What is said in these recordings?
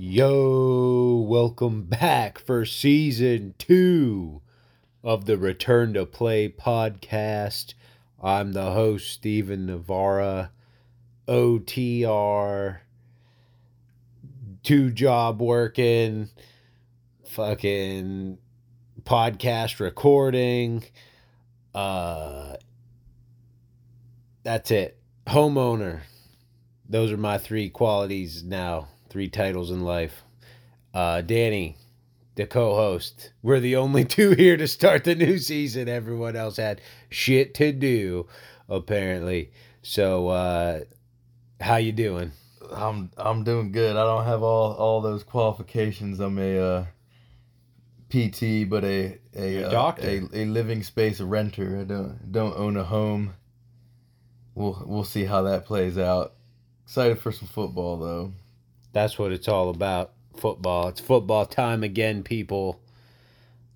Yo, welcome back for season two of the Return to Play podcast. I'm the host, Steven Navara, OTR, two job working, fucking podcast recording. Uh, that's it. Homeowner. Those are my three qualities now, three titles in life. Uh, Danny, the co-host. We're the only two here to start the new season. Everyone else had shit to do, apparently. So, uh, how you doing? I'm I'm doing good. I don't have all all those qualifications. I'm a uh, PT, but a a a uh, doctor. a, a living space renter. I don't don't own a home. We'll we'll see how that plays out. Excited for some football though. That's what it's all about. Football. It's football time again, people.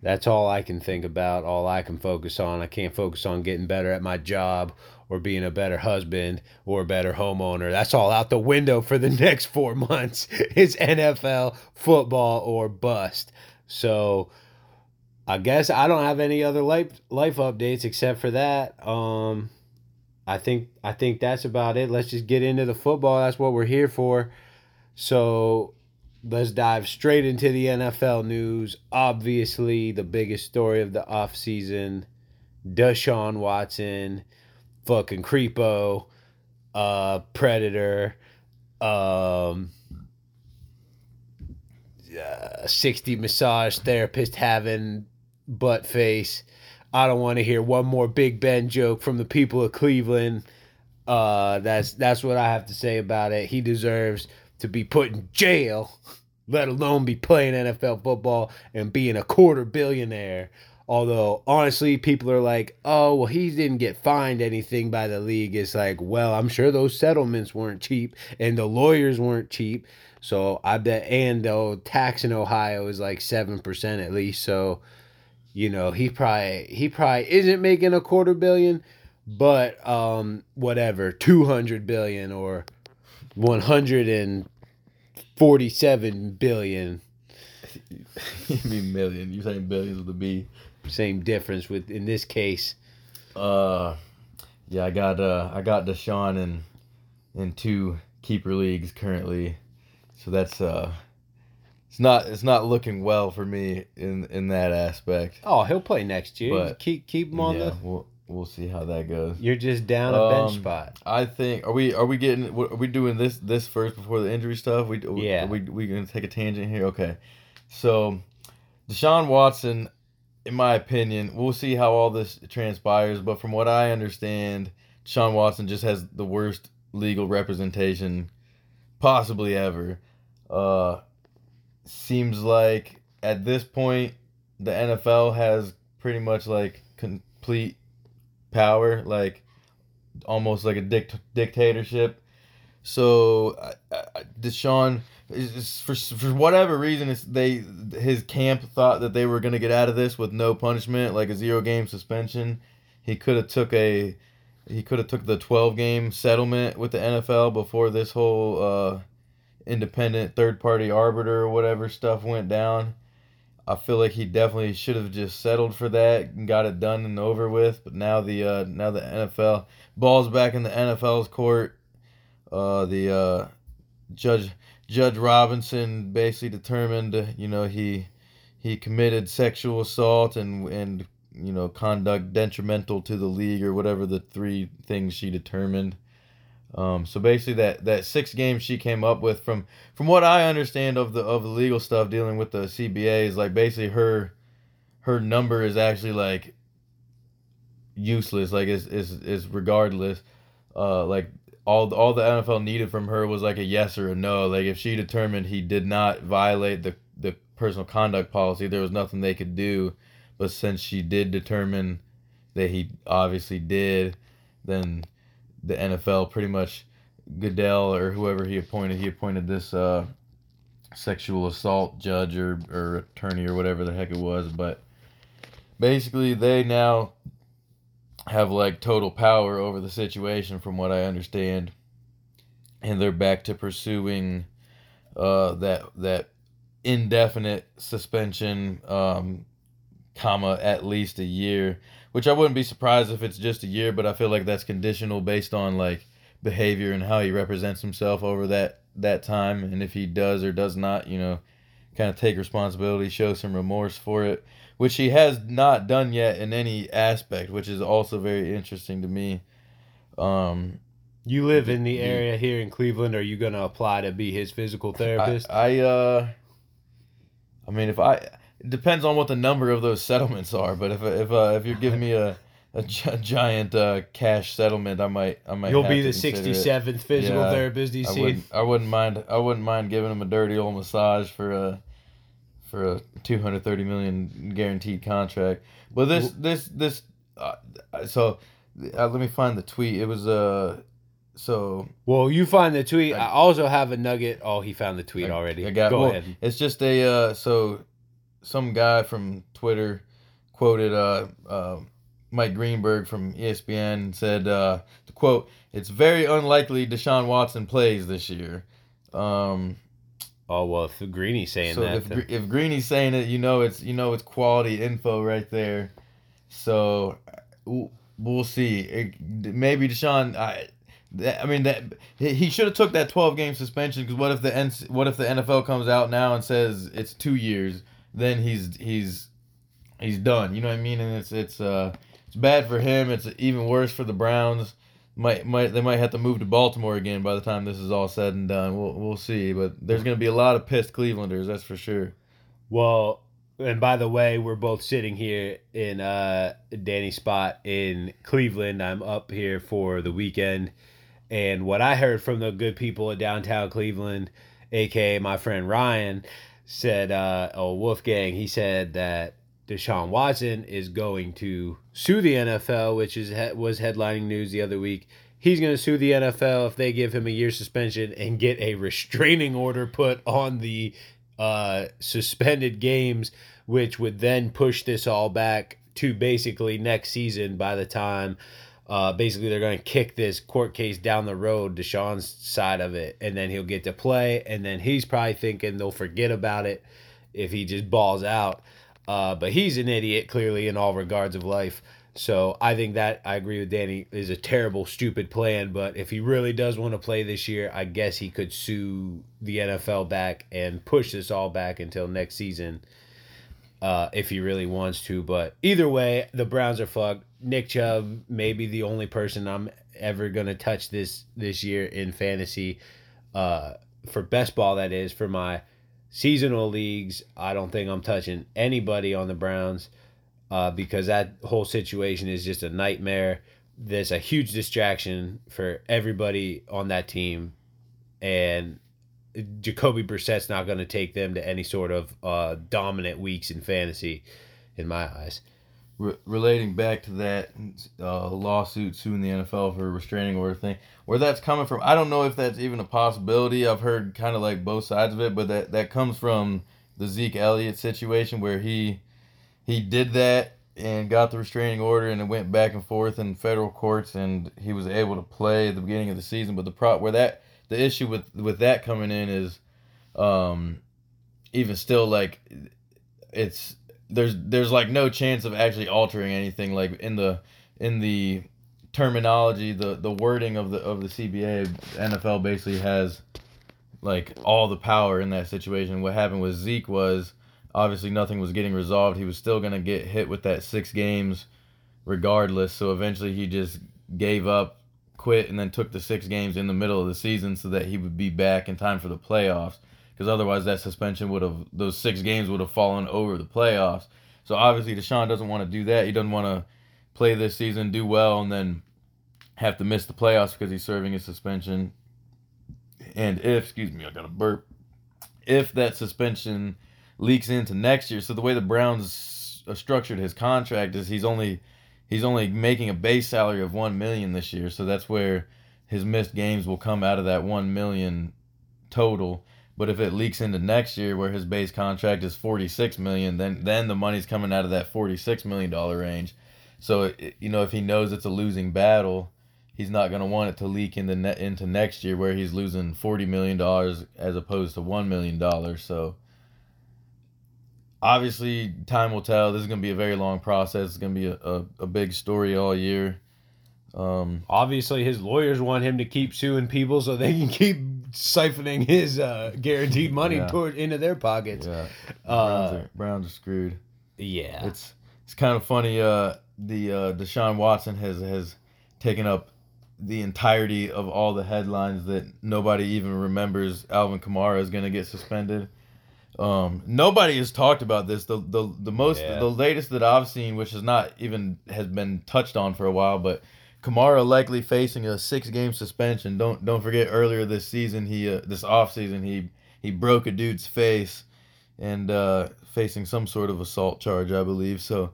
That's all I can think about, all I can focus on. I can't focus on getting better at my job or being a better husband or a better homeowner. That's all out the window for the next four months. It's NFL, football, or bust. So I guess I don't have any other life life updates except for that. Um I think I think that's about it. Let's just get into the football. That's what we're here for. So let's dive straight into the NFL news. Obviously, the biggest story of the offseason Deshaun Watson, fucking creepo, uh, predator, um, uh, 60 massage therapist having butt face. I don't want to hear one more Big Ben joke from the people of Cleveland. Uh, that's that's what I have to say about it. He deserves to be put in jail, let alone be playing NFL football and being a quarter billionaire. Although honestly, people are like, "Oh, well, he didn't get fined anything by the league." It's like, well, I'm sure those settlements weren't cheap and the lawyers weren't cheap. So I bet, and the tax in Ohio is like seven percent at least. So you know he probably he probably isn't making a quarter billion but um whatever 200 billion or 147 billion you mean million? You're saying billions with a B. same difference with in this case Uh, yeah, I got uh I got Deshaun in in two keeper leagues currently, so that's uh. It's not. It's not looking well for me in in that aspect. oh he'll play next year But- keep keep him on yeah, the we'll we'll see how that goes. you're just down a bench Um, spot I think are we are we getting what- are we doing this this first before the injury stuff? We Yeah. We we gonna take a tangent here? Okay, so Deshaun Watson, in my opinion, we'll see how all this transpires. But from what I understand, Deshaun Watson just has the worst legal representation possibly ever. Uh, seems like at this point the NFL has pretty much like complete power, like almost like a dict- dictatorship. So I, I, Deshaun, is, for for whatever reason, it's they his camp thought that they were gonna get out of this with no punishment, like a zero game suspension. He could have took a he could have took the twelve game settlement with the NFL before this whole uh, independent third party arbiter or whatever stuff went down. I feel like he definitely should have just settled for that and got it done and over with. But now the uh, now the NFL ball's back in the NFL's court. Uh, the uh, judge Judge Robinson basically determined, you know, he he committed sexual assault and and you know conduct detrimental to the league or whatever the three things she determined. Um, so basically, that that six games she came up with from from what I understand of the of the legal stuff dealing with the CBA is like basically her her number is actually like useless. Like is is is regardless. Uh, like all all the NFL needed from her was like a yes or a no. Like if she determined he did not violate the the personal conduct policy, there was nothing they could do. But since she did determine that he obviously did, then the NFL pretty much Goodell or whoever he appointed, he appointed this uh, sexual assault judge or, or attorney or whatever the heck it was. But basically, they now have like total power over the situation, from what I understand, and they're back to pursuing uh, that that indefinite suspension, um, comma at least a year. Which I wouldn't be surprised if it's just a year, but I feel like that's conditional based on like behavior and how he represents himself over that that time, and if he does or does not, you know, kind of take responsibility, show some remorse for it, which he has not done yet in any aspect, which is also very interesting to me. Um, you live in the area here in Cleveland. Are you going to apply to be his physical therapist? I, I uh, I mean, if I it depends on what the number of those settlements are, but if if uh, if you're giving me a a gi- giant uh, cash settlement, I might I might. You'll be the sixty seventh physical Yeah, therapist I wouldn't, I wouldn't mind. I wouldn't mind giving him a dirty old massage for a for a two hundred thirty million guaranteed contract. But this this this uh, so uh, let me find the tweet. It was uh so Well, you find the tweet. I- I also have a nugget. Oh, he found the tweet I- already. I got Go well, ahead. It's just a uh, so some guy from Twitter quoted uh, uh, Mike Greenberg from ESPN and said uh, the quote It's very unlikely Deshaun Watson plays this year. Um, Oh well, if Greeny's saying so that, if then- if Greeny's saying it, you know it's you know it's quality info right there. So we'll, see. It, maybe Deshaun. I, I mean that he he should have took that twelve game suspension because what if the what if the NFL comes out now and says it's two years? Then he's he's he's done. You know what I mean? And it's it's uh it's bad for him. It's even worse for the Browns. Might might they might have to move to Baltimore again by the time this is all said and done. We'll we'll see. But there's gonna be a lot of pissed Clevelanders. That's for sure. Well, and by the way, we're both sitting here in uh Danny's spot in Cleveland. I'm up here for the weekend. And what I heard from the good people at downtown Cleveland, aka my friend Ryan, said uh oh Wolfgang, he said that Deshaun Watson is going to sue the NFL, which is was headlining news the other week. He's going to sue the NFL if they give him a year suspension and get a restraining order put on the uh, suspended games, which would then push this all back to basically next season. By the time, uh, basically, they're going to kick this court case down the road, Deshaun's side of it, and then he'll get to play. And then he's probably thinking they'll forget about it if he just balls out. Uh, but he's an idiot, clearly, in all regards of life. So I think that I agree with Danny is a terrible, stupid plan. But if he really does want to play this year, I guess he could sue the NFL back and push this all back until next season, uh, if he really wants to. But either way, the Browns are fucked. Nick Chubb may be the only person I'm ever gonna touch this this year in fantasy, uh, for best ball. That is for my seasonal leagues. I don't think I'm touching anybody on the Browns uh, because that whole situation is just a nightmare. There's a huge distraction for everybody on that team, and Jacoby Brissett's not going to take them to any sort of uh, dominant weeks in fantasy, in my eyes. Re- relating back to that uh, lawsuit suing the NFL for restraining order thing, where that's coming from, I don't know if that's even a possibility. I've heard kind of like both sides of it, but that that comes from the Zeke Elliott situation where he he did that and got the restraining order, and it went back and forth in federal courts, and he was able to play at the beginning of the season. But the pro where that the issue with with that coming in is, um, even still like it's there's there's like no chance of actually altering anything like in the in the terminology the the wording of the of the CBA NFL basically has like all the power in that situation. What happened with Zeke was obviously nothing was getting resolved. He was still going to get hit with that 6 games regardless. So eventually he just gave up quit and then took the 6 games in the middle of the season so that he would be back in time for the playoffs because otherwise that suspension would have those six games would have fallen over the playoffs. So obviously Deshaun doesn't want to do that. He doesn't want to play this season, do well, and then have to miss the playoffs because he's serving his suspension. And if, excuse me, I got a burp. If that suspension leaks into next year, so the way the Browns uh, structured his contract is he's only he's only making a base salary of one million this year, so that's where his missed games will come out of that one million total. But if it leaks into next year, where his base contract is forty six million, then then the money's coming out of that forty six million dollar range. So it, you know, if he knows it's a losing battle, he's not going to want it to leak into ne- into next year where he's losing forty million dollars as opposed to one million dollars. So obviously, time will tell. This is going to be a very long process. It's going to be a, a, a big story all year. Um, Obviously, his lawyers want him to keep suing people so they can keep siphoning his uh, guaranteed money Yeah. toward into their pockets. yeah, Uh, Browns, are, Browns are screwed. yeah. It's it's kind of funny. Uh, the uh, Deshaun Watson has has taken up the entirety of all the headlines that nobody even remembers. Alvin Kamara is going to get suspended. Um, nobody has talked about this. The the the most Yeah. the latest that I've seen, which is not even has been touched on for a while, but Kamara likely facing a six game suspension. Don't don't forget earlier this season he uh, this off season he he broke a dude's face and uh, facing some sort of assault charge, I believe. So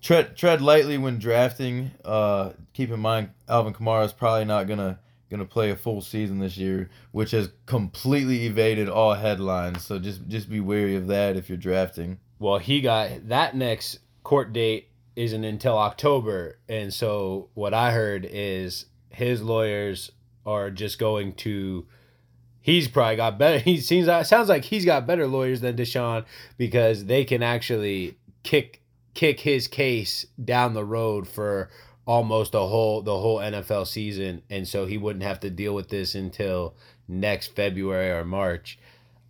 tread tread lightly when drafting. Uh, keep in mind Alvin Kamara is probably not gonna gonna play a full season this year, which has completely evaded all headlines. So just just be wary of that if you're drafting. Well, he got that next court date isn't until October, and so what I heard is his lawyers are just going to. He's probably got better. He seems sounds like he's got better lawyers than Deshaun because they can actually kick kick his case down the road for almost a whole the whole NFL season, and so he wouldn't have to deal with this until next February or March.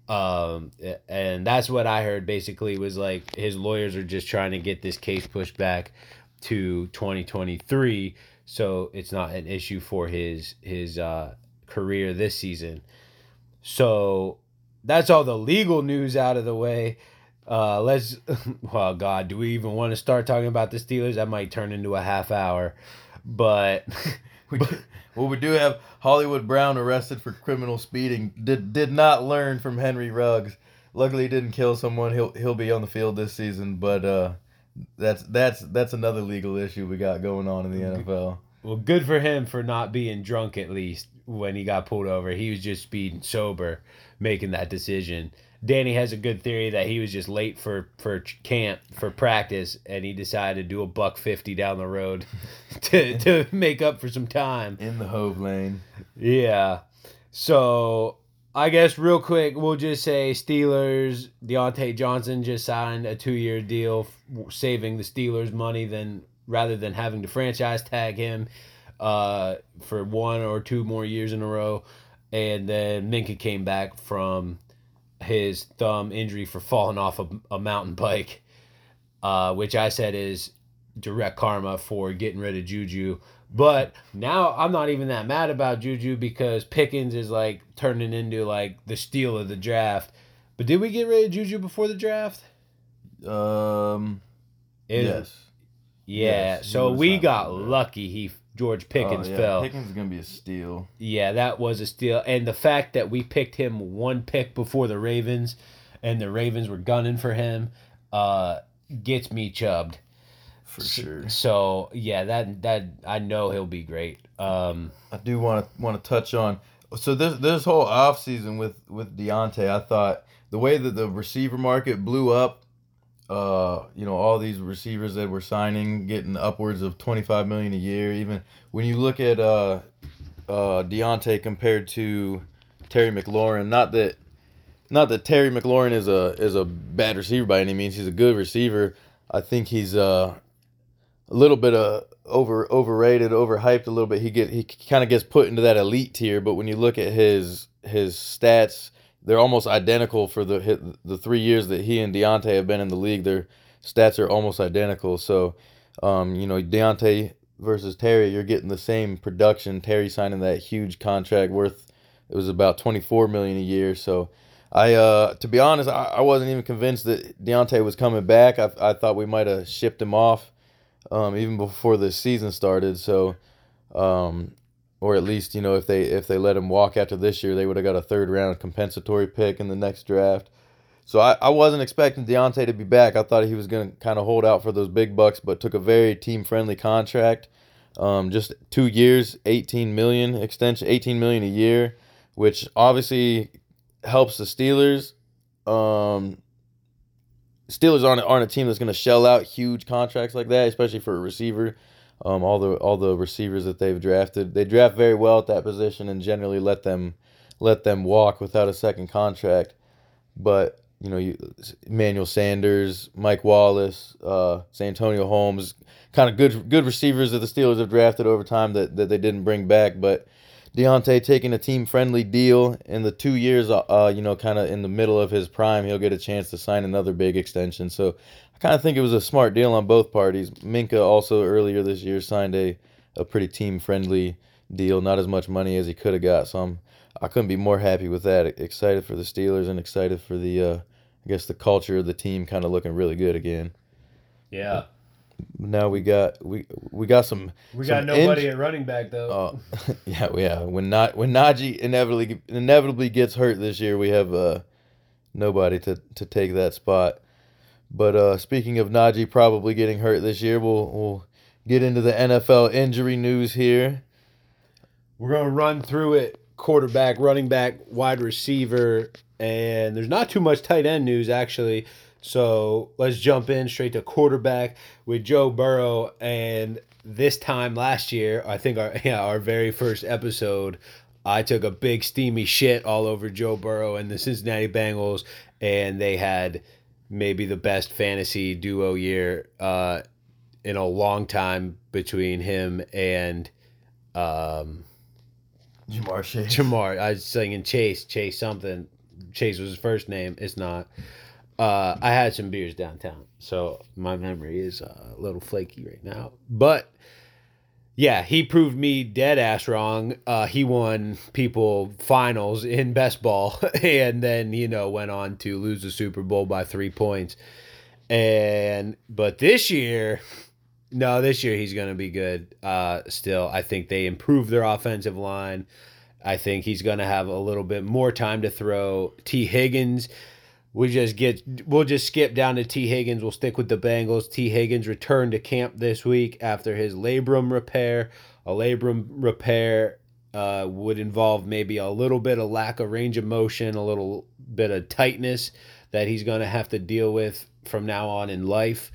Um and that's what i heard basically was like his lawyers are just trying to get this case pushed back to 2023 so it's not an issue for his his uh career this season. So that's all the legal news out of the way uh let's well god do we even want to start talking about the steelers that might turn into a half hour but We do, well, we do have Hollywood Brown arrested for criminal speeding. Did did not learn from Henry Ruggs. Luckily, he didn't kill someone. He'll he'll be on the field this season, but uh, that's that's that's another legal issue we got going on in the NFL. Well, good for him for not being drunk at least when he got pulled over. He was just speeding sober, making that decision. Danny has a good theory that he was just late for for camp for practice, and he decided to do a buck fifty down the road to to make up for some time. In the HOV lane. Yeah. So I guess real quick, we'll just say Steelers. Diontae Johnson just signed a two-year deal, saving the Steelers money than rather than having to franchise tag him uh, for one or two more years in a row. And then Minkah came back from his thumb injury for falling off a, a mountain bike, uh, which I said is direct karma for getting rid of Juju. But now I'm not even that mad about Juju because Pickens is like turning into like the steal of the draft. But did we get rid of Juju before the draft? Um. It- yes. Yeah. Yes, so we got before the draft. lucky. He George Pickens oh, yeah. fell. Pickens is gonna be a steal. Yeah, that was a steal. And the fact that we picked him one pick before the Ravens and the Ravens were gunning for him uh, gets me chubbed. For sure. So yeah, that that I know he'll be great. Um, I do want to want to touch on. So this this whole off season with with Diontae, I thought the way that the receiver market blew up, uh, you know, all these receivers that were signing, getting upwards of twenty five million a year. Even when you look at uh, uh, Diontae compared to Terry McLaurin, not that not that Terry McLaurin is a is a bad receiver by any means. He's a good receiver. I think he's uh a little bit uh, over overrated, overhyped a little bit. He get he kind of gets put into that elite tier, but when you look at his his stats, they're almost identical for the the three years that he and Diontae have been in the league. Their stats are almost identical. So, um, you know, Diontae versus Terry, you're getting the same production. Terry signing that huge contract worth it was about twenty four million a year. So. I, uh, to be honest, I, I wasn't even convinced that Diontae was coming back. I, I thought we might have shipped him off um, even before the season started. So, um, or at least you know if they if they let him walk after this year, they would have got a third round compensatory pick in the next draft. So I, I wasn't expecting Diontae to be back. I thought he was going to kind of hold out for those big bucks, but took a very team friendly contract. Um, just two years, eighteen million extension, eighteen million a year, which obviously helps the Steelers. Um, Steelers aren't aren't a team that's going to shell out huge contracts like that, especially for a receiver. Um, all the all the receivers that they've drafted, they draft very well at that position and generally let them let them walk without a second contract. But you know, you, Emmanuel Sanders, Mike Wallace, uh, Santonio Holmes, kind of good good receivers that the Steelers have drafted over time that, that they didn't bring back. But Diontae taking a team friendly deal in the two years, uh, uh you know, kind of in the middle of his prime, he'll get a chance to sign another big extension. So kind of think it was a smart deal on both parties. Minkah also earlier this year signed a, a pretty team friendly deal, not as much money as he could have got. So I'm I couldn't be more happy with that. Excited for the Steelers and excited for the, uh, I guess, the culture of the team kind of looking really good again. Yeah. Now we got we we got some. We some got nobody inj- at running back though. Oh, yeah, yeah. When not when Najee inevitably inevitably gets hurt this year, we have uh nobody to to take that spot. But uh speaking of Najee probably getting hurt this year, we'll we'll get into the NFL injury news here. We're gonna run through it: quarterback, running back, wide receiver, and there's not too much tight end news actually. So let's jump in straight to quarterback with Joe Burrow. And this time last year, I think our yeah our very first episode, I took a big steamy shit all over Joe Burrow and the Cincinnati Bengals, and they had maybe the best fantasy duo year uh, in a long time between him and um, Ja'Marr Chase. Ja'Marr. I was saying Chase, Chase something. Chase was his first name. It's not. Uh, I had some beers downtown, so my memory is uh, a little flaky right now. But yeah, he proved me dead ass wrong. Uh, he won people finals in best ball, and then you know went on to lose the Super Bowl by three points. And but this year, no, this year he's gonna be good. Uh, still, I think they improved their offensive line. I think he's gonna have a little bit more time to throw. Tee Higgins, we just get we'll just skip down to Tee Higgins. We'll stick with the Bengals. Tee Higgins returned to camp this week after his labrum repair. A labrum repair uh, would involve maybe a little bit of lack of range of motion, a little bit of tightness that he's going to have to deal with from now on in life,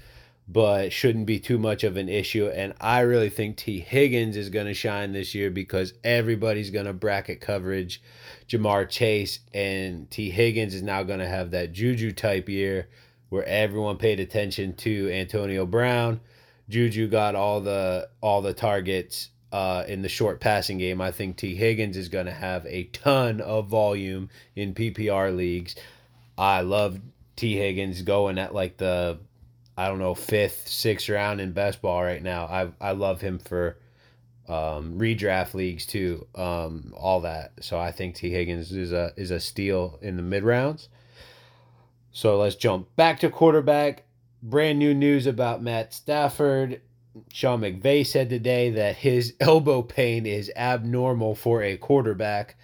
but shouldn't be too much of an issue. And I really think Tee Higgins is going to shine this year because everybody's going to bracket coverage Ja'Marr Chase, and Tee Higgins is now going to have that Juju type year where everyone paid attention to Antonio Brown. Juju got all the all the targets uh, in the short passing game. I think T. Higgins is going to have a ton of volume in PPR leagues. I love T. Higgins going at like the I don't know fifth, sixth round in best ball right now. I I love him for um, redraft leagues too, um, all that. So I think Tee Higgins is a is a steal in the mid rounds. So let's jump back to quarterback. Brand new news about Matt Stafford. Sean McVay said today that his elbow pain is abnormal for a quarterback.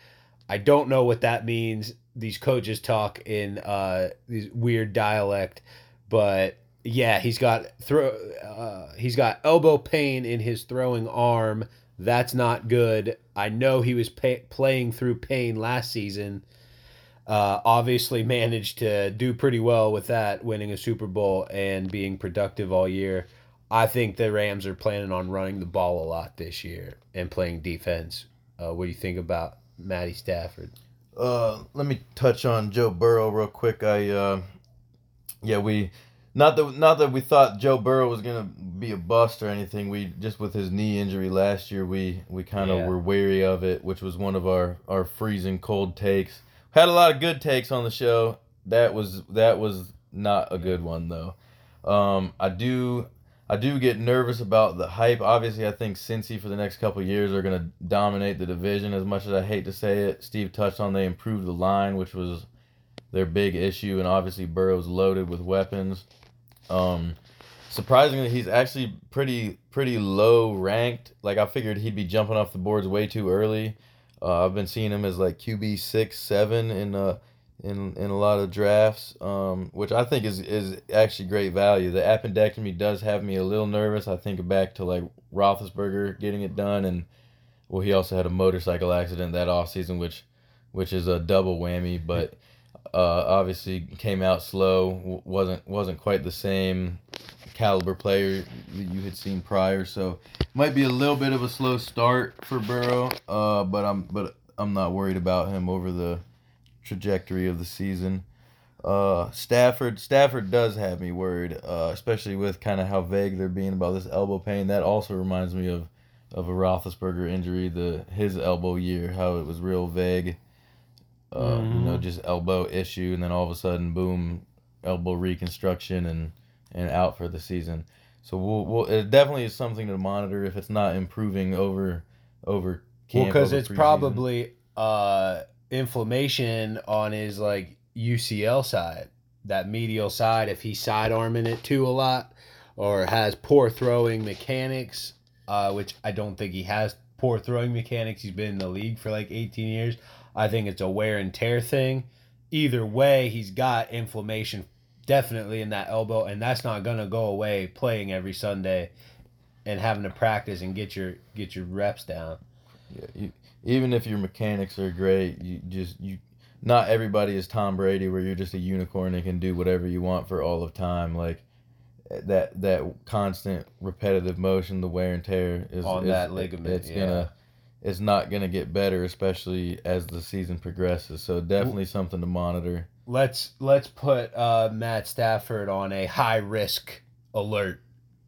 I don't know what that means. These coaches talk in uh, these weird dialect, but yeah, he's got throw. Uh, he's got elbow pain in his throwing arm. That's not good. I know he was pay- playing through pain last season. Uh, obviously, managed to do pretty well with that, winning a Super Bowl and being productive all year. I think the Rams are planning on running the ball a lot this year and playing defense. Uh, what do you think about Matty Stafford? Uh, let me touch on Joe Burrow real quick. I, uh, yeah, we not that not that we thought Joe Burrow was gonna be a bust or anything. We just with his knee injury last year, we we kind of Yeah. were wary of it, which was one of our our freezing cold takes. Had a lot of good takes on the show. That was that was not a good one though. Um, I do I do get nervous about the hype. Obviously, I think Cincy for the next couple of years are gonna dominate the division. As much as I hate to say it, Steve touched on they improved the line, which was their big issue, and obviously Burrow's loaded with weapons. Um, surprisingly, he's actually pretty pretty low ranked. Like I figured he'd be jumping off the boards way too early. Uh, I've been seeing him as like QB six seven in uh in in a lot of drafts, um, which I think is is actually great value. The appendectomy does have me a little nervous. I think back to like Roethlisberger getting it done, and well, he also had a motorcycle accident that off season, which which is a double whammy, but uh, obviously came out slow. wasn't wasn't quite the same caliber player that you had seen prior. So might be a little bit of a slow start for Burrow, uh, but I'm but I'm not worried about him over the trajectory of the season. Uh, Stafford Stafford does have me worried, uh, especially with kind of how vague they're being about this elbow pain. That also reminds me of of a Roethlisberger injury, the his elbow year, how it was real vague. Uh, mm-hmm. You know, mm-hmm. just elbow issue, and then all of a sudden, boom, elbow reconstruction and and out for the season. So we'll, we'll it definitely is something to monitor if it's not improving over over. Camp, well, because it's probably uh inflammation on his like UCL side, that medial side, if he's sidearming it too a lot or has poor throwing mechanics, uh, which I don't think he has poor throwing mechanics. He's been in the league for like 18 years. I think it's a wear and tear thing. Either way, he's got inflammation definitely in that elbow, and that's not gonna go away playing every Sunday and having to practice and get your get your reps down. Yeah, you, even if your mechanics are great, you just you not everybody is Tom Brady where you're just a unicorn and can do whatever you want for all of time. Like that that constant repetitive motion, the wear and tear is on is, that ligament. It's yeah. gonna it's not gonna get better, especially as the season progresses. So definitely something to monitor. Let's let's put uh, Matt Stafford on a high risk alert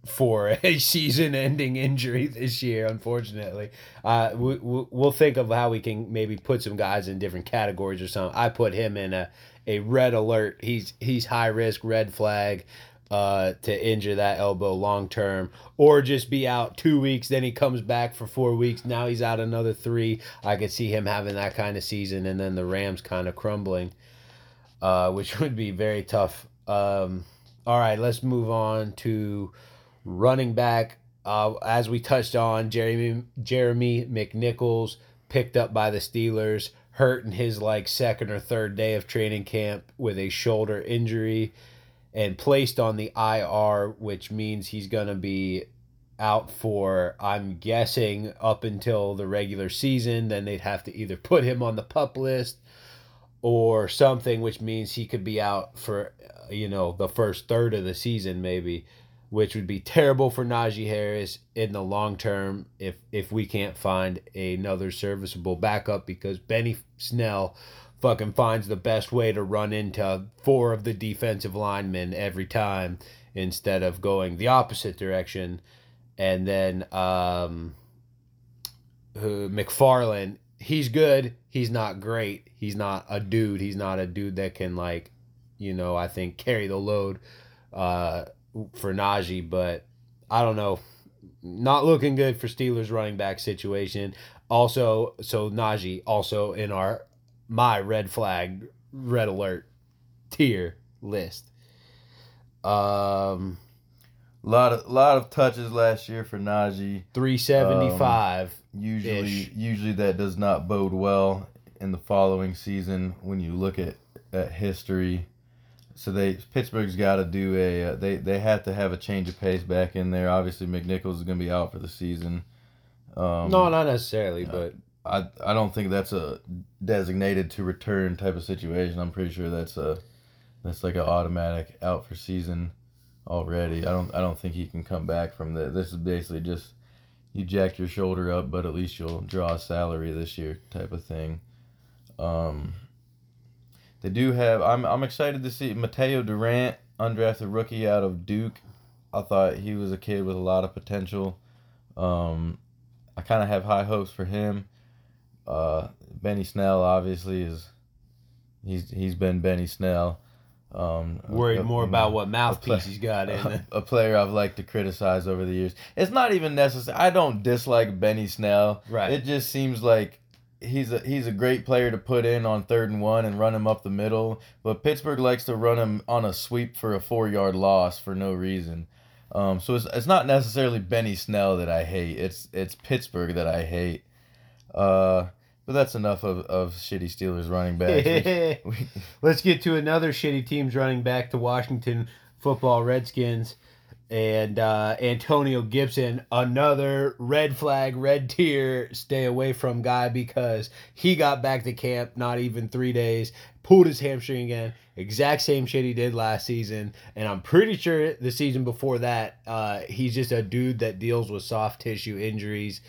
for a season-ending injury this year. Unfortunately, uh, we, we'll think of how we can maybe put some guys in different categories or something. I put him in a, a red alert. He's he's high risk, red flag. Uh, to injure that elbow long term, or just be out two weeks. Then he comes back for four weeks. Now he's out another three. I could see him having that kind of season, and then the Rams kind of crumbling, uh, which would be very tough. Um, all right, let's move on to running back, uh, as we touched on, Jeremy Jeremy McNichols picked up by the Steelers, hurt in his like second or third day of training camp with a shoulder injury, and placed on the IR, which means he's gonna be out for I'm guessing up until the regular season. Then they'd have to either put him on the pup list or something, which means he could be out for uh, you know the first third of the season maybe which would be terrible for Najee Harris in the long term if if we can't find another serviceable backup because Benny Snell fucking finds the best way to run into four of the defensive linemen every time instead of going the opposite direction. And then um, McFarland, he's good. He's not great. He's not a dude. He's not a dude that can like, you know, I think carry the load. Uh, for Najee, but I don't know. Not looking good for Steelers running back situation. Also, so Najee also in our my red flag, red alert tier list. Um, a lot of a lot of touches last year for Najee. Three seventy five. Um, usually, usually that does not bode well in the following season when you look at at history. So they Pittsburgh's got to do a uh, they they have to have a change of pace back in there. Obviously, McNichols is going to be out for the season. Um, no, not necessarily, but I I don't think that's a designated to return type of situation. I'm pretty sure that's a that's like an automatic out for season already. I don't I don't think he can come back from that. This is basically just you jacked your shoulder up, but at least you'll draw a salary this year type of thing. Um, they do have. I'm I'm excited to see Mataeo Durant, undrafted rookie out of Duke. I thought he was a kid with a lot of potential. Um, I kind of have high hopes for him. Uh, Benny Snell obviously is. He's he's been Benny Snell. Um, Worried a, more about what mouthpiece he's got in. A, a, player I've liked to criticize over the years. It's not even necessary. I don't dislike Benny Snell. Right. It just seems like he's a he's a great player to put in on third and one and run him up the middle. But Pittsburgh likes to run him on a sweep for a four yard loss for no reason. Um, so it's, it's not necessarily Benny Snell that I hate. It's it's Pittsburgh that I hate. Uh, but that's enough of, of shitty Steelers running backs. We, Let's get to another shitty team's running back, the Washington Football Redskins, And uh, Antonio Gibson, another red flag, red tier, stay away from guy because he got back to camp not even three days, pulled his hamstring again, exact same shit he did last season. And I'm pretty sure the season before that, uh, he's just a dude that deals with soft tissue injuries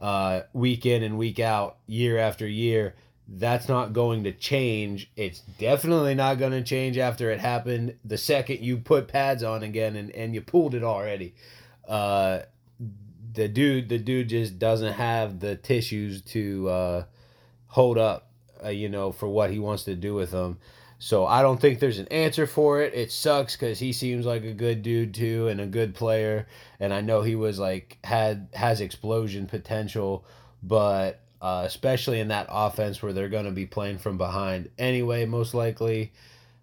uh, week in and week out, year after year that's not going to change. It's definitely not going to change after it happened the second you put pads on again and, and you pulled it already. Uh, the dude, the dude just doesn't have the tissues to uh, hold up, uh, you know, for what he wants to do with them. So I don't think there's an answer for it. It sucks because he seems like a good dude too and a good player, and I know he was like had has explosion potential, but uh, especially in that offense where they're going to be playing from behind anyway, most likely.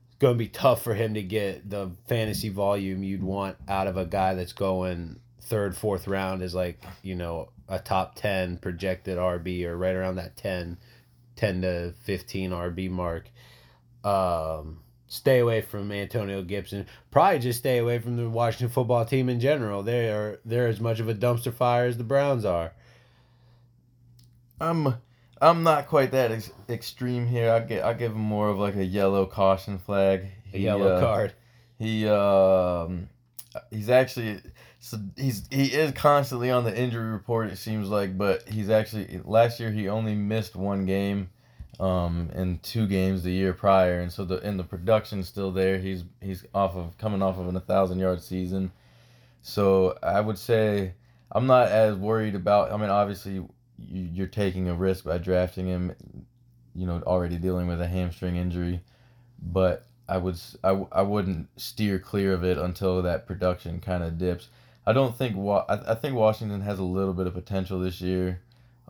It's going to be tough for him to get the fantasy volume you'd want out of a guy that's going third, fourth round is like, you know, a top 10 projected RB or right around that 10, 10 to 15 RB mark. Um, stay away from Antonio Gibson. Probably just stay away from the Washington football team in general. They are they're as much of a dumpster fire as the Browns are. I'm I'm not quite that ex- extreme here. I get I give him more of like a yellow caution flag. A yellow uh, card. He um he's actually so he's he is constantly on the injury report it seems like, but he's actually last year he only missed one game um in two games the year prior and so the and the production's still there. He's he's off of coming off of an 1000 yard season. So I would say I'm not as worried about I mean obviously you're taking a risk by drafting him, you know, already dealing with a hamstring injury. But I would I, I wouldn't steer clear of it until that production kind of dips. I don't think I, I think Washington has a little bit of potential this year.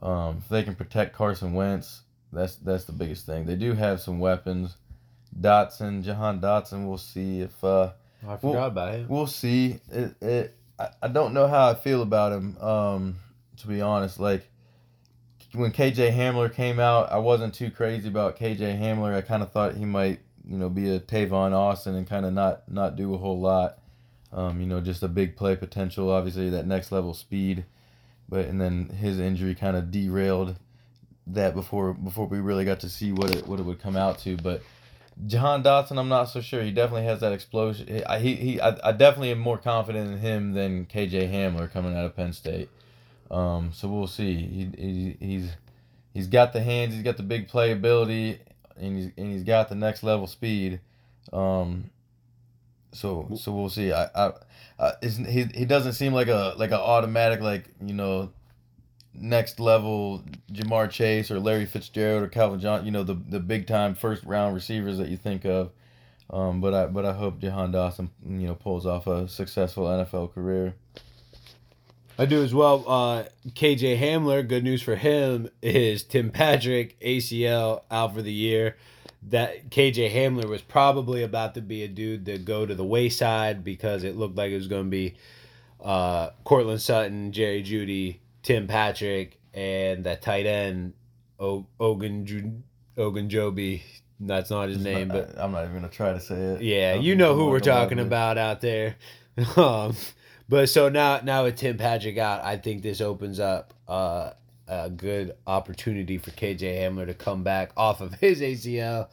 Um, if they can protect Carson Wentz, that's that's the biggest thing. They do have some weapons. Dotson, Jahan Dotson. We'll see if. Uh, I forgot we'll, about him. We'll see. It, it I, I don't know how I feel about him. Um, to be honest, like when KJ Hamler came out, I wasn't too crazy about KJ Hamler. I kind of thought he might, you know, be a Tavon Austin and kind of not not do a whole lot. Um, you know, just a big play potential. Obviously, that next level speed, but and then his injury kind of derailed that before before we really got to see what it what it would come out to. But Jahan Dotson, I'm not so sure. He definitely has that explosion. He he, he I, I definitely am more confident in him than KJ Hamler coming out of Penn State. Um, so we'll see. He, he he's he's got the hands, he's got the big playability, and he's and he's got the next level speed. Um, so so we'll see. I I, I isn't he he doesn't seem like a like an automatic like you know next level Ja'Marr Chase or Larry Fitzgerald or Calvin John. You know the the big time first round receivers that you think of. Um, but I but I hope Jahan Dotson you know pulls off a successful NFL career. I do as well. Uh, KJ Hamler, good news for him is Tim Patrick ACL out for the year. That KJ Hamler was probably about to be a dude to go to the wayside because it looked like it was going to be uh, Courtland Sutton, Jerry Jeudy, Tim Patrick, and that tight end o- Ogun Ogunjobi. That's not his name, but I'm not even gonna try to say it. Yeah, you know who we're talking about out there. um, but so now, now with Tim Patrick out, I think this opens up uh, a good opportunity for KJ Hamler to come back off of his ACL,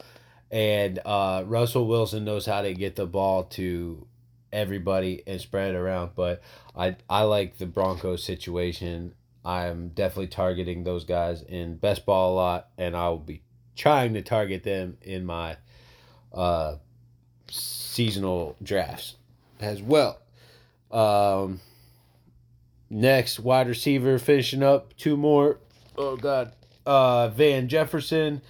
and uh, Russell Wilson knows how to get the ball to everybody and spread it around. But I I like the Broncos situation. I'm definitely targeting those guys in best ball a lot, and I will be trying to target them in my uh, seasonal drafts as well. Um, next, wide receiver finishing up two more. Oh God, uh, Van Jefferson.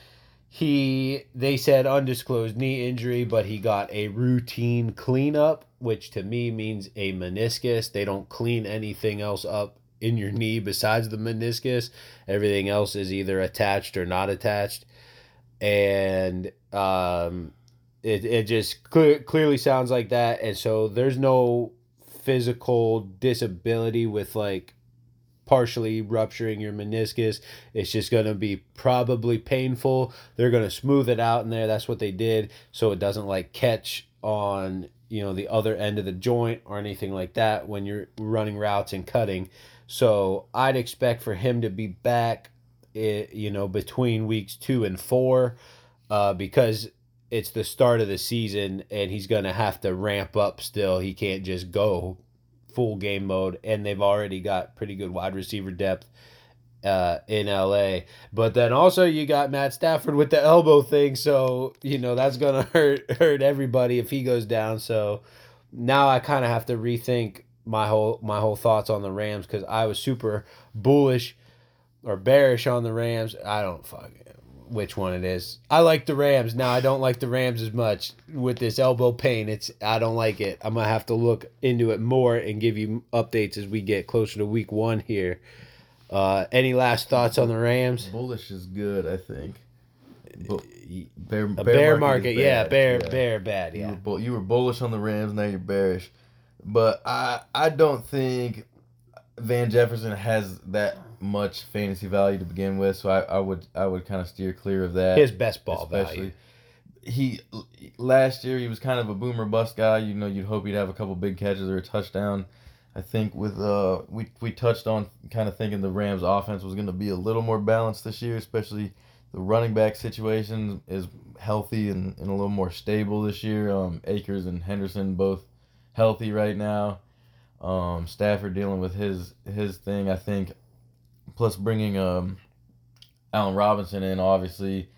He they said undisclosed knee injury, but he got a routine cleanup, which to me means a meniscus. They don't clean anything else up in your knee besides the meniscus. Everything else is either attached or not attached, and um, it it just clear, clearly sounds like that. And so there's no physical disability with like partially rupturing your meniscus. It's just going to be probably painful. They're going to smooth it out in there. That's what they did so it doesn't like catch on you know the other end of the joint or anything like that when you're running routes and cutting. So I'd expect for him to be back, eh, you know, between weeks two and four, uh, because it's the start of the season and he's gonna have to ramp up. Still, he can't just go full game mode, and they've already got pretty good wide receiver depth uh, in LA. But then also you got Matt Stafford with the elbow thing, so you know that's gonna hurt hurt everybody if he goes down. So now I kind of have to rethink my whole my whole thoughts on the Rams because I was super bullish or bearish on the Rams. I don't fuck which one it is. I like the Rams. Now I don't like the Rams as much with this elbow pain. It's I don't like it. I'm gonna have to look into it more and give you updates as we get closer to week one here. Uh, any last thoughts on the Rams? Bullish is good, I think. Bear, A bear, is market, yeah, bear, yeah. bear, bad, You yeah. were, bull- you were bullish on the Rams, now you're bearish. But I I don't think Van Jefferson has that much fantasy value to begin with, so I, I would I would kind of steer clear of that. His best ball value. He last year he was kind of a boomer bust guy. You know, you'd hope he'd have a couple big catches or a touchdown. I think with uh we we touched on kind of thinking the Rams offense was going to be a little more balanced this year, especially the running back situation is healthy and, and a little more stable this year. Um, Akers and Henderson both healthy right now. Um, Stafford dealing with his his thing, I think. Plus bringing um, Allen Robinson in, obviously.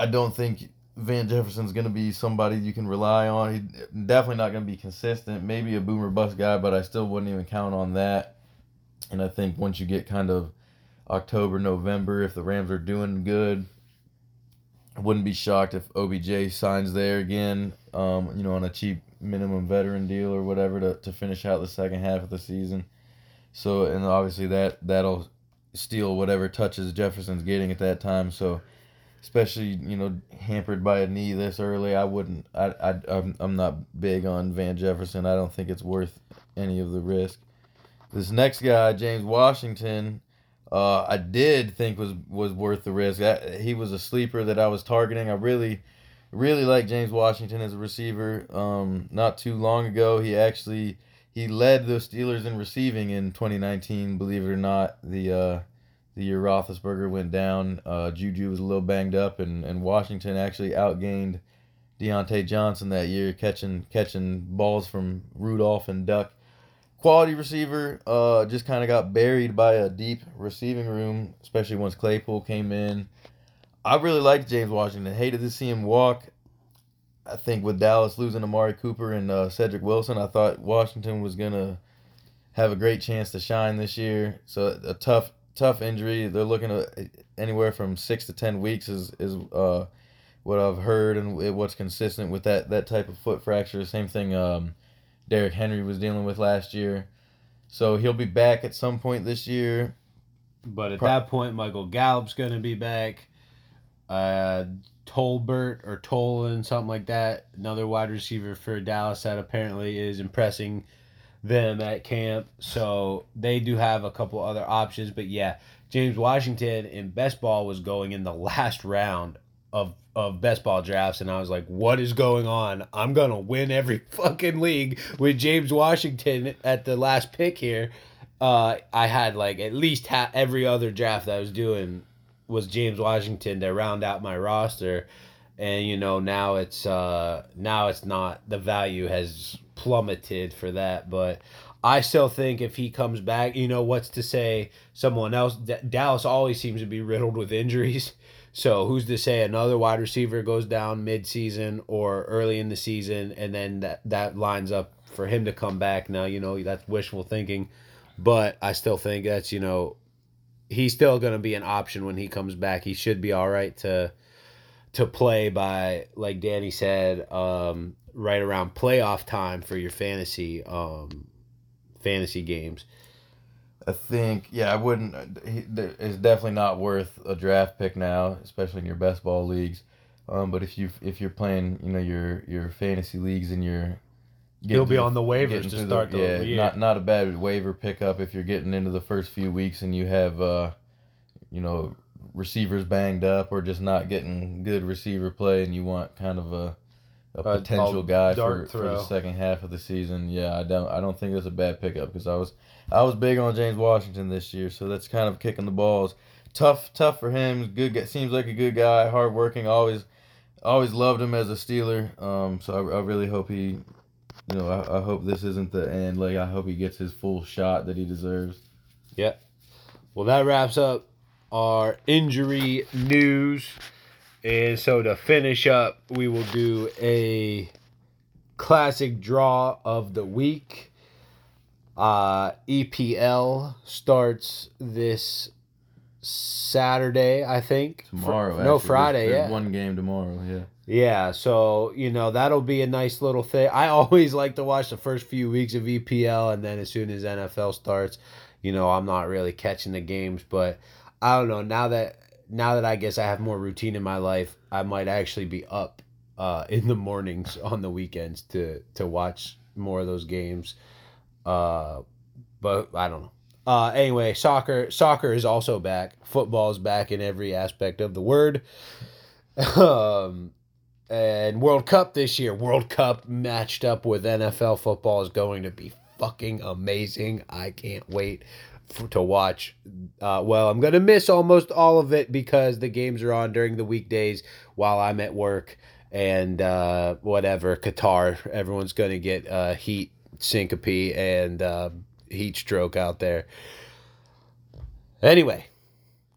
I don't think Van Jefferson's going to be somebody you can rely on. He's definitely not going to be consistent. Maybe a boomer bust guy, but I still wouldn't even count on that. And I think once you get kind of October, November, if the Rams are doing good, I wouldn't be shocked if OBJ signs there again, um, you know, on a cheap minimum veteran deal or whatever to, to finish out the second half of the season. So, and obviously that that'll steal whatever touches Jefferson's getting at that time. So, especially you know hampered by a knee this early, I wouldn't. I I I'm, I'm not big on Van Jefferson. I don't think it's worth any of the risk. This next guy, James Washington, uh, I did think was was worth the risk. That, he was a sleeper that I was targeting. I really, really like James Washington as a receiver. Um, not too long ago, he actually he led the Steelers in receiving in 2019. Believe it or not, the uh, the year Roethlisberger went down, uh, Juju was a little banged up, and, and Washington actually outgained Diontae Johnson that year, catching catching balls from Rudolph and Duck. Quality receiver, uh, just kind of got buried by a deep receiving room, especially once Claypool came in. I really liked James Washington. Hated to see him walk. I think with Dallas losing Amari Cooper and uh, Cedric Wilson, I thought Washington was gonna have a great chance to shine this year. So a tough, tough injury. They're looking at anywhere from six to ten weeks is is uh, what I've heard and what's consistent with that that type of foot fracture. Same thing. Um, Derrick Henry was dealing with last year. So he'll be back at some point this year. But at Pro- that point, Michael Gallup's going to be back. Uh, Tolbert or Tolan, something like that. Another wide receiver for Dallas that apparently is impressing them at camp. So they do have a couple other options. But yeah, James Washington in best ball was going in the last round of of best ball drafts and I was like, what is going on? I'm gonna win every fucking league with James Washington at the last pick here. Uh, I had like at least ha- every other draft that I was doing was James Washington to round out my roster, and you know now it's uh now it's not the value has plummeted for that, but I still think if he comes back, you know what's to say someone else D- Dallas always seems to be riddled with injuries. So who's to say another wide receiver goes down mid-season or early in the season, and then that that lines up for him to come back? Now you know that's wishful thinking, but I still think that's you know he's still going to be an option when he comes back. He should be all right to to play by like Danny said, um, right around playoff time for your fantasy um, fantasy games. I think, yeah, I wouldn't. He, it's definitely not worth a draft pick now, especially in your best ball leagues. Um, but if you if you're playing, you know, your your fantasy leagues and you're He'll be to on the waivers to start the yeah, year. not not a bad waiver pickup if you're getting into the first few weeks and you have uh, you know, receivers banged up or just not getting good receiver play and you want kind of a a potential guy for, for the second half of the season. Yeah, I don't I don't think that's a bad pickup because I was I was big on James Washington this year, so that's kind of kicking the balls. Tough tough for him. Good seems like a good guy, hardworking. Always always loved him as a Steeler. Um, so I, I really hope he, you know, I, I hope this isn't the end. Like I hope he gets his full shot that he deserves. Yeah. Well, that wraps up our injury news. And so to finish up, we will do a classic draw of the week. Uh, EPL starts this Saturday, I think. Tomorrow, Fr- no. Friday, There's yeah. One game tomorrow. Yeah. Yeah, so you know that'll be a nice little thing. I always like to watch the first few weeks of EPL, and then as soon as NFL starts, you know I'm not really catching the games. But I don't know now that now that I guess I have more routine in my life, I might actually be up uh, in the mornings on the weekends to to watch more of those games. Uh, but I don't know. Uh, anyway, soccer soccer is also back. Football is back in every aspect of the word. um, and World Cup this year, World Cup matched up with NFL football is going to be fucking amazing. I can't wait for, to watch. Uh, well, I'm going to miss almost all of it because the games are on during the weekdays while I'm at work and uh, whatever. Qatar, everyone's going to get uh, heat syncope and uh, heat stroke out there. Anyway,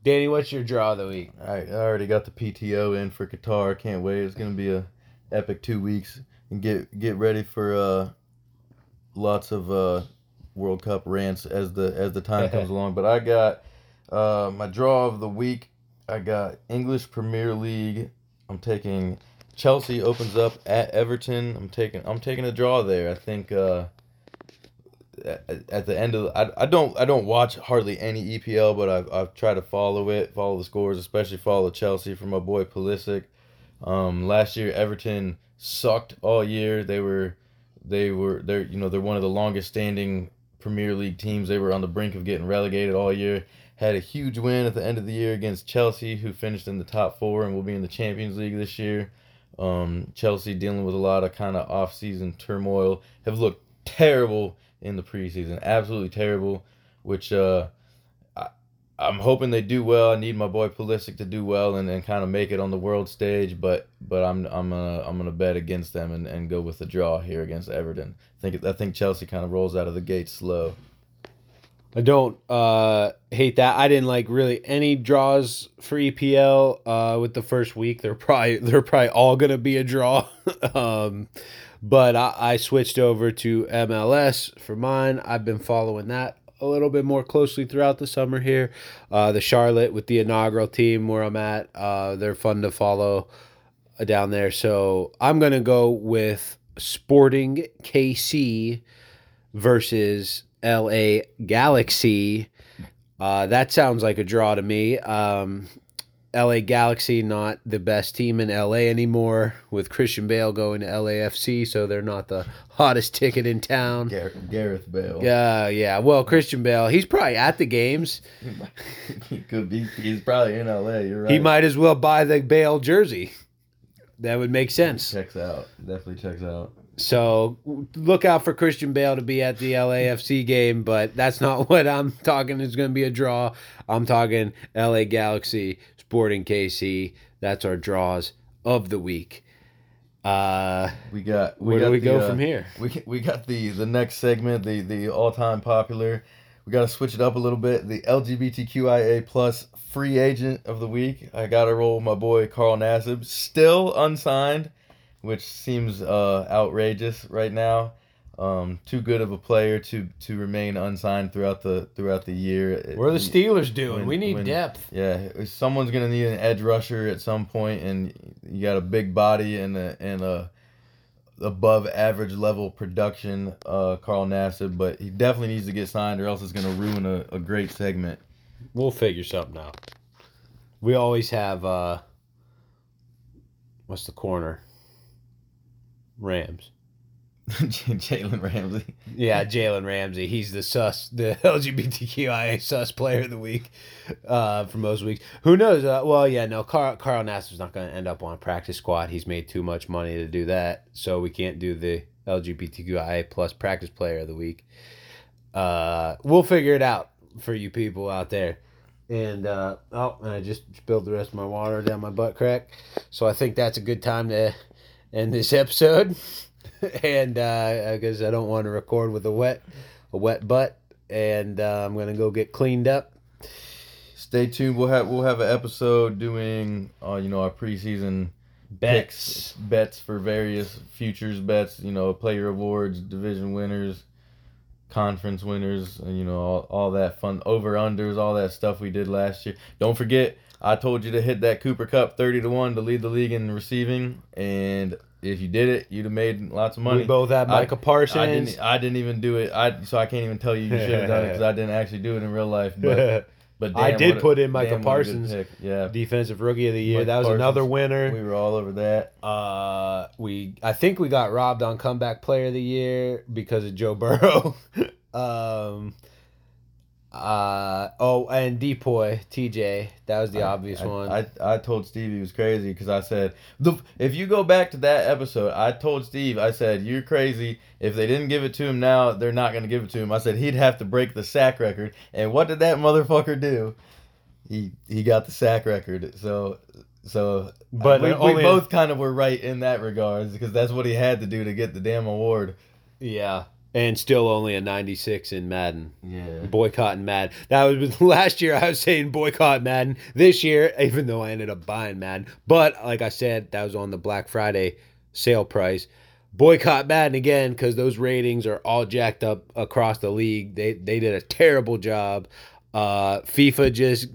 Danny, what's your draw of the week? I, I already got the PTO in for Qatar. Can't wait. It's gonna be a epic two weeks and get get ready for uh lots of uh World Cup rants as the as the time comes along. But I got uh my draw of the week. I got English Premier League. I'm taking Chelsea opens up at Everton. I'm taking I'm taking a draw there. I think uh at, the end of I, I don't I don't watch hardly any EPL, but I've I've tried to follow it, follow the scores, especially follow Chelsea from my boy Pulisic. Um, last year Everton sucked all year. They were they were they're you know they're one of the longest standing Premier League teams. They were on the brink of getting relegated all year. Had a huge win at the end of the year against Chelsea, who finished in the top four and will be in the Champions League this year. Um, Chelsea dealing with a lot of kind of off-season turmoil have looked terrible in the preseason, absolutely terrible. Which uh, I, I'm hoping they do well. I need my boy Pulisic to do well and, and kind of make it on the world stage. But but I'm I'm gonna I'm gonna bet against them and, and go with the draw here against Everton. I think I think Chelsea kind of rolls out of the gate slow. I don't uh, hate that. I didn't like really any draws for EPL uh, with the first week. They're probably they're probably all gonna be a draw. um, but I, I switched over to MLS for mine. I've been following that a little bit more closely throughout the summer here. Uh, the Charlotte with the inaugural team where I'm at. Uh, they're fun to follow uh, down there. So I'm gonna go with Sporting KC versus LA Galaxy. Uh, that sounds like a draw to me. Um, LA Galaxy not the best team in LA anymore with Christian Bale going to LAFC, so they're not the hottest ticket in town. Gar- Gareth Bale. Yeah, yeah. Well, Christian Bale, he's probably at the games. he could be. He's probably in LA. You're right. He might as well buy the Bale jersey. That would make sense. checks out. Definitely checks out. So look out for Christian Bale to be at the LAFC game, but that's not what I'm talking is going to be a draw. I'm talking LA Galaxy, Sporting KC. That's our draws of the week. Uh, We got. We where got do we the, go uh, from here? We we got the the next segment, the the all time popular. We got to switch it up a little bit. The LGBTQIA plus free agent of the week. I got to roll with my boy Carl Nassib, still unsigned, which seems uh, outrageous right now. Um, too good of a player to to remain unsigned throughout the throughout the year. What are the Steelers doing? when- we need when- depth. Yeah, someone's gonna need an edge rusher at some point, and you got a big body and a and a above average level production, uh, Carl Nassib, but he definitely needs to get signed, or else it's gonna ruin a, a great segment. We'll figure something out. We always have uh what's the corner? Rams. Jalen Ramsey. Yeah, Jalen Ramsey. He's the sus, the LGBTQIA sus player of the week uh, for most weeks. Who knows? Uh, well, yeah, no. Carl Carl Nassib's not going to end up on a practice squad. He's made too much money to do that, so we can't do the LGBTQIA plus practice player of the week. Uh, we'll figure it out for you people out there. And uh, oh, and I just spilled the rest of my water down my butt crack. So I think that's a good time to end this episode. and uh, because I don't want to record with a wet, a wet butt, and uh, I'm gonna go get cleaned up. Stay tuned. We'll have we'll have an episode doing uh, you know our preseason Bets. picks, bets for various futures bets. You know, player awards, division winners, conference winners, and you know all, all that fun over unders, all that stuff we did last year. Don't forget, I told you to hit that Cooper Kupp thirty to one to lead the league in receiving, and if you did it, you'd have made lots of money. We both have I- Parsons. I didn't. I didn't even do it. I so I can't even tell you you should have done it because I didn't actually do it in real life. But but I did put in Micah damn, what a good Parsons. Yeah, Defensive Rookie of the Year. Micah that was Parsons. another winner. we were all over that. Uh, we I think we got robbed on comeback player of the year because of Joe Burrow. um, uh oh, and DPOY TJ. That was the obvious I, one. I, I told Steve he was crazy because I said the if you go back to that episode, I told Steve I said you're crazy. If they didn't give it to him now, they're not going to give it to him. I said he'd have to break the sack record, and what did that motherfucker do? He he got the sack record. So so But we, we both kind of were right in that regards because that's what he had to do to get the damn award. yeah, and still only a 96 in Madden. Yeah. Boycotting Madden. That was last year. I was saying boycott Madden. This year, even though I ended up buying Madden, but like I said, that was on the Black Friday sale price. Boycott Madden again because those ratings are all jacked up across the league. They they did a terrible job. Uh, FIFA just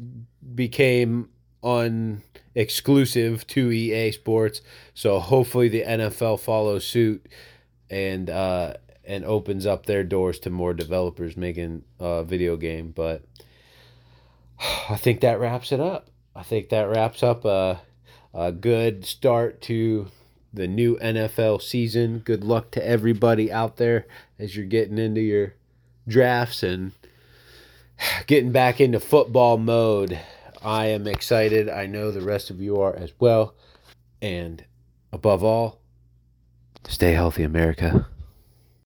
became on exclusive to EA Sports, so hopefully the NFL follows suit and uh, and opens up their doors to more developers making a video game. But I think that wraps it up. I think that wraps up a, a good start to the new NFL season. Good luck to everybody out there as you're getting into your drafts and getting back into football mode. I am excited. I know the rest of you are as well. And above all, stay healthy, America.